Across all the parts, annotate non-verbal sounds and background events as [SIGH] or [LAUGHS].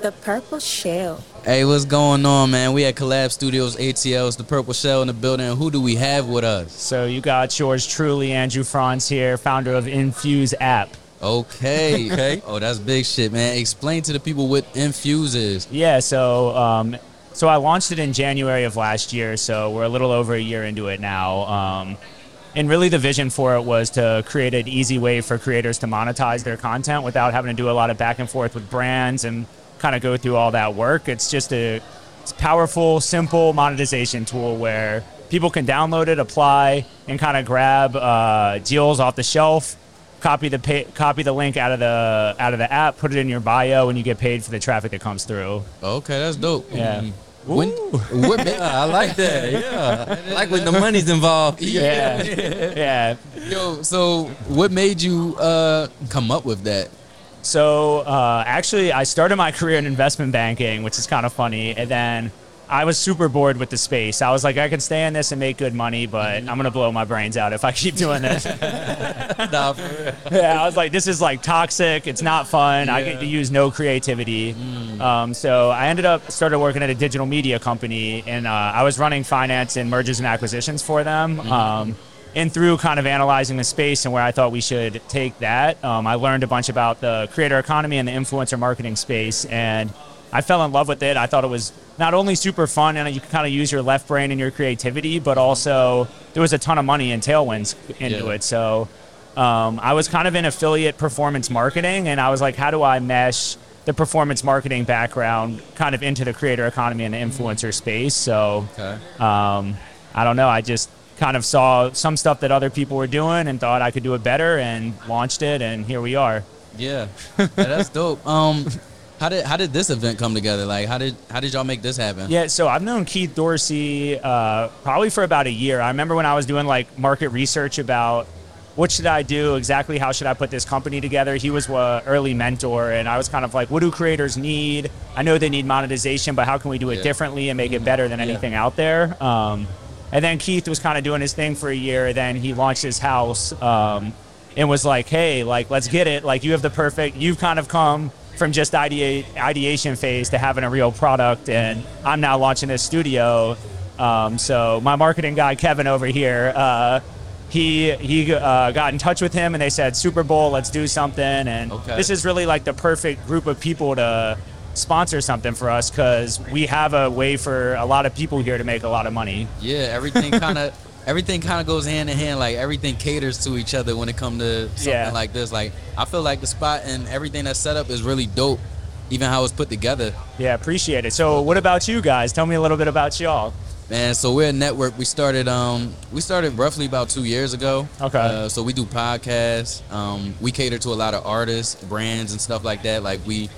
The Purple Shell. Hey, what's going on, man? We at Collab Studios ATL's The Purple Shell in the building. Who do we have with us? So you got yours truly, Andrew Franz here, founder of Infuse app. Okay. [LAUGHS] okay. Oh, that's big shit, man. Explain to the people what Infuse is. Yeah, so um, so I launched it in January of last year, so we're a little over a year into it now. Um, and really the vision for it was to create an easy way for creators to monetize their content without having to do a lot of back and forth with brands and kind of go through all that work. It's just a it's powerful, simple monetization tool where people can download it, apply, and kind of grab uh, deals off the shelf. Copy the pay, copy the link out of the out of the app, put it in your bio, and you get paid for the traffic that comes through. Okay, that's dope. Yeah. Mm. When, what [LAUGHS] Yeah, I like that. Yeah, I like when the money's involved. Yeah, yeah. [LAUGHS] yo, so what made you uh, come up with that? So uh, actually, I started my [LAUGHS] career in investment banking, which is kind of funny, and then I was super bored with the space. I was like, I can stay in this and make good money, but I'm gonna blow my brains out if I [LAUGHS] keep doing this. [LAUGHS] Nah, for real. yeah, I was like, this is like toxic. It's not fun. I get to use no creativity. Um, so I ended up started working at a digital media company, and uh, I was running finance and mergers and acquisitions for them. Um, and through kind of analyzing the space and where I thought we should take that, um, I learned a bunch about the creator economy and the influencer marketing space, and I fell in love with it. I thought it was not only super fun and you can kind of use your left brain and your creativity, but also there was a ton of money and tailwinds into Yeah. it. So um, I was kind of in affiliate performance marketing, and I was like, how do I mesh the performance marketing background kind of into the creator economy and the influencer space? So Okay. um, I don't know. I just kind of saw some stuff that other people were doing and thought I could do it better and launched it, and here we are. Yeah. yeah, that's dope. Um, [LAUGHS] how did how did this event come together? Like, how did how did y'all make this happen? Yeah, so I've known Keith Dorsey uh, probably for about a year. I remember when I was doing like market research about what should I do, exactly how should I put this company together. He was an early mentor, and I was kind of like, what do creators need? I know they need monetization, but how can we do it Yeah. differently and make it better than anything out there? Um, and then Keith was kind of doing his thing for a year. Then he launched his house um, and was like, hey, like let's get it. Like you have the perfect. You've kind of come from just idea, ideation phase to having a real product, and I'm now launching this studio. Um, so my marketing guy Kevin over here, uh, he he uh, got in touch with him, and they said Super Bowl, let's do something. And Okay. this is really like the perfect group of people to sponsor something for us because we have a way for a lot of people here to make a lot of money. Yeah, everything [LAUGHS] kind of everything kind of goes hand in hand. Like everything caters to each other when it comes to something Yeah. like this. Like I feel like the spot and everything that's set up is really dope. Even how it's put together, Yeah, appreciate it. So, what about you guys? Tell me a little bit about y'all. man. So we're a network. We started um we started roughly about two years ago. Okay. Uh, so we do podcasts. Um, we cater to a lot of artists, brands, and stuff like that. Like we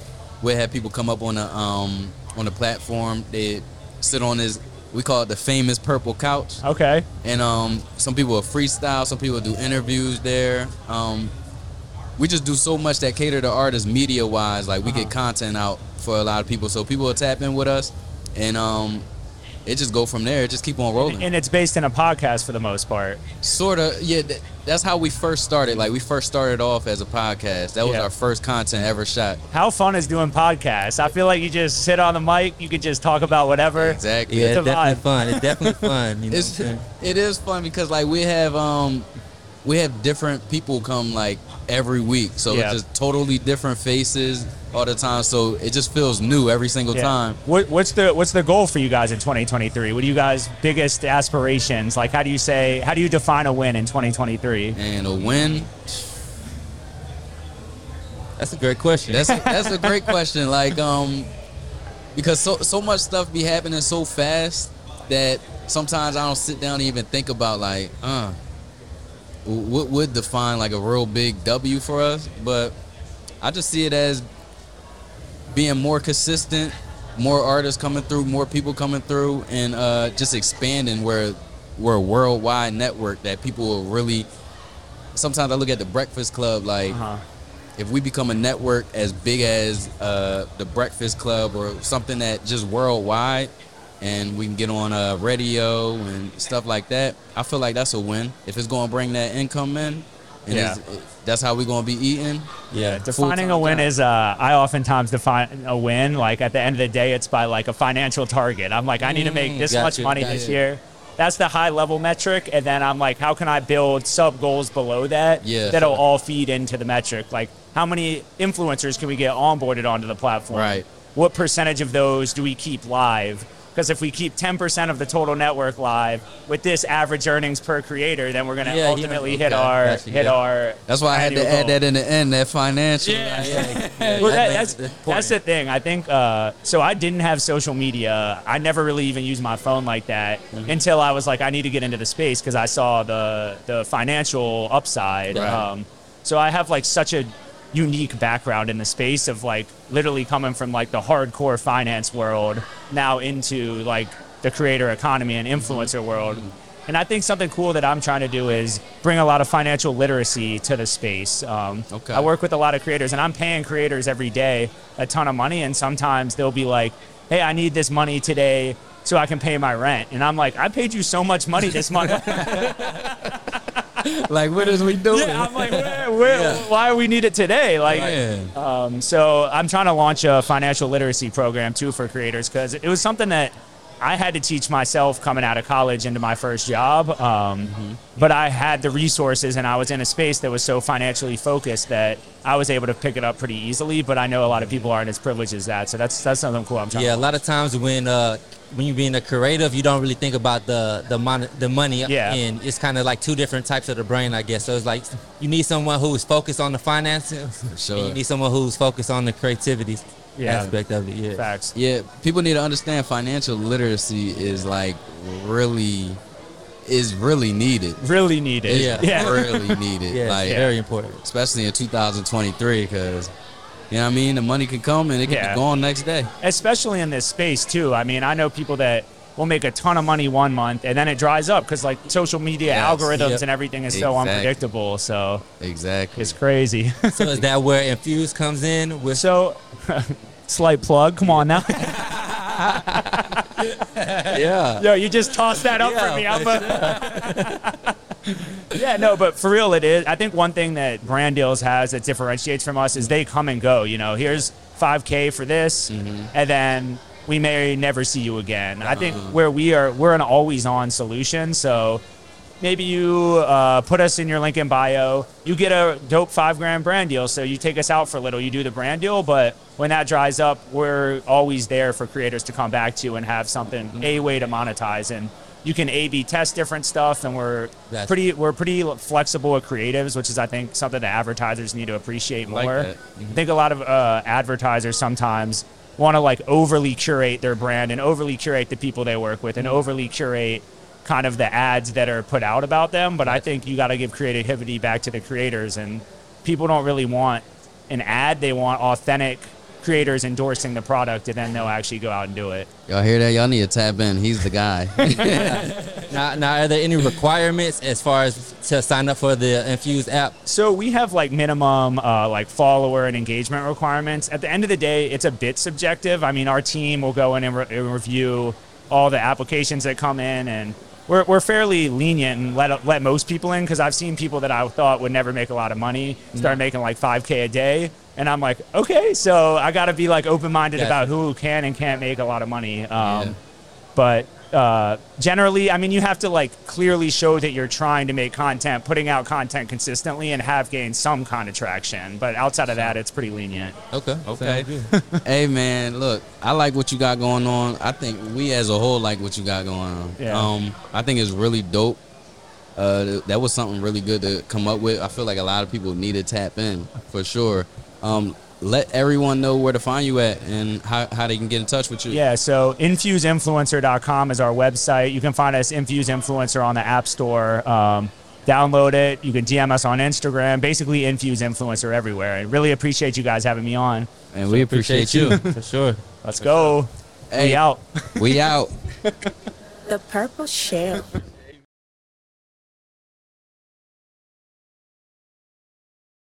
we have people come up on the um on the platform. They sit on this. We call it the famous purple couch. Okay. and um, some people will freestyle, some people do interviews there. Um, we just do so much that cater to artists media wise. Like we get content out for a lot of people, so people will tap in with us, and um, it just go from there. It just keep on rolling. And it's based in a podcast for the most part. Sort of, yeah. Th- that's how we first started. Like we first started off as a podcast. That was Yeah. our first content ever shot. How fun is doing podcasts? I feel like you just sit on the mic, you could just talk about whatever. Exactly. Yeah, It's it's, definitely vibe. fun. It's definitely fun. You know it's what I'm saying? it is fun because like we have um we have different people come like every week so Yeah. it's just totally different faces all the time so it just feels new every single Yeah. time What, what's the what's the goal for you guys in 2023? What are you guys' biggest aspirations? Like, how do you say, how do you define a win in 2023? and a win That's a great question. that's a, that's a great question like um because so so much stuff be happening so fast that sometimes I don't sit down and even think about like uh what would define like a real big W for us but I just see it as being more consistent, more artists coming through, more people coming through, and uh, just expanding where we're a worldwide network that people will really. Sometimes I look at the Breakfast Club like Uh-huh. if we become a network as big as uh, the Breakfast Club or something that just worldwide, and we can get on a radio and stuff like that. I feel like that's a win. If it's going to bring that income in, And Yeah. that's how we're gonna be eating. Yeah. Defining a full-time win job. is, uh, I oftentimes define a win like at the end of the day, it's by like a financial target. I'm like, I need to make Mm, this got much you, money got this you. year. That's the high level metric. And then I'm like, how can I build sub goals below that Yeah. that'll all feed into the metric? Like, how many influencers can we get onboarded onto the platform? Right. What percentage of those do we keep live? Because if we keep 10% of the total network live with this average earnings per creator, then we're going to Yeah, ultimately hit our hit yeah. our. That's why I had to annual add that in the end, that financial. Yeah. Yeah, [LAUGHS] Well, that that, that's, it that's the thing. I think uh, so. I didn't have social media. I never really even used my phone like that Mm-hmm. until I was like, I need to get into the space because I saw the the financial upside. Right. Um, so I have like such a unique background in the space of like literally coming from like the hardcore finance world now into like the creator economy and influencer world. And I think something cool that I'm trying to do is bring a lot of financial literacy to the space. Um, Okay. I work with a lot of creators, and I'm paying creators every day a ton of money. And sometimes they'll be like, "Hey, I need this money today so I can pay my rent." And I'm like, "I paid you so much money this month." [LAUGHS] [LAUGHS] [LAUGHS] Like, what is we doing? yeah, I'm like, where, where, "Why do we need it today?" Like, Man. um, so I'm trying to launch a financial literacy program too for creators because it was something that I had to teach myself coming out of college into my first job. Um, But I had the resources and I was in a space that was so financially focused that I was able to pick it up pretty easily. But I know a lot of people aren't as privileged as that, so that's that's something cool. I'm trying. Yeah, a lot of times when uh when you're being a creative, you don't really think about the the mon- the money, Yeah. and it's kind of like two different types of the brain, I guess. So it's like you need someone who's focused on the finances, [LAUGHS] sure. you need someone who's focused on the creativity Yeah. aspect of it. Yeah, facts. Yeah, people need to understand financial literacy is like really is really needed. Really needed. It's Yeah. yeah. really [LAUGHS] needed. yeah, like very important. especially in 2023 because you know what I mean the money can come and it can Yeah. be gone next day. especially in this space too. I mean, I know people that will make a ton of money one month and then it dries up because like social media Yes. algorithms Yep. and everything is so unpredictable. So Exactly. it's crazy. So is that where Infuse comes in? With so, [LAUGHS] slight plug. Come on now. [LAUGHS] yeah. Yo, you just tossed that up for me. I'm a- [LAUGHS] yeah, no, but for real, it is. I think one thing that Brand Deals has that differentiates from us is they come and go. You know, here's 5K for this, mm-hmm. and then we may never see you again. I think uh-huh. where we are, we're an always on solution. So maybe you uh, put us in your link in bio. You get a dope five grand brand deal. So you take us out for a little, you do the brand deal. But when that dries up, we're always there for creators to come back to and have something, mm-hmm. a way to monetize. And you can A B test different stuff. And we're That's- pretty, we're pretty flexible with creatives, which is, I think, something that advertisers need to appreciate Like more. that. I think a lot of uh, advertisers sometimes want to like overly curate their brand and overly curate the people they work with and overly curate kind of the ads that are put out about them. But I think you got to give creativity back to the creators, and people don't really want an ad; they want authentic creators endorsing the product, and then they'll actually go out and do it. Y'all hear that? Y'all need to tap in. He's the guy. [LAUGHS] now, now, are there any requirements as far as to sign up for the Infuse app? So we have like minimum uh, like follower and engagement requirements. At the end of the day, it's a bit subjective. I mean, our team will go in and, re- and review all the applications that come in, and we're, we're fairly lenient and let let most people in because I've seen people that I thought would never make a lot of money start making like 5k a day. And I'm like, okay, so I got to be like open minded Gotcha. about who can and can't make a lot of money. Um, Yeah. but uh, generally, I mean, you have to like clearly show that you're trying to make content, putting out content consistently, and have gained some kind of traction. But outside of that, it's pretty lenient. Okay. Okay. [LAUGHS] Hey man, look, I like what you got going on. I think we as a whole like what you got going on. Yeah. Um, I think it's really dope. Uh, that was something really good to come up with. I feel like a lot of people need to tap in for sure. Um, let everyone know where to find you at and how, how they can get in touch with you. Yeah, so infuseinfluencer.com is our website. You can find us Infuse Influencer on the App Store. Um, download it. You can DM us on Instagram. Basically, Infuse Influencer everywhere. I really appreciate you guys having me on. And we appreciate, you. for sure. Let's go. Hey. We out. we out. [LAUGHS] The purple shell.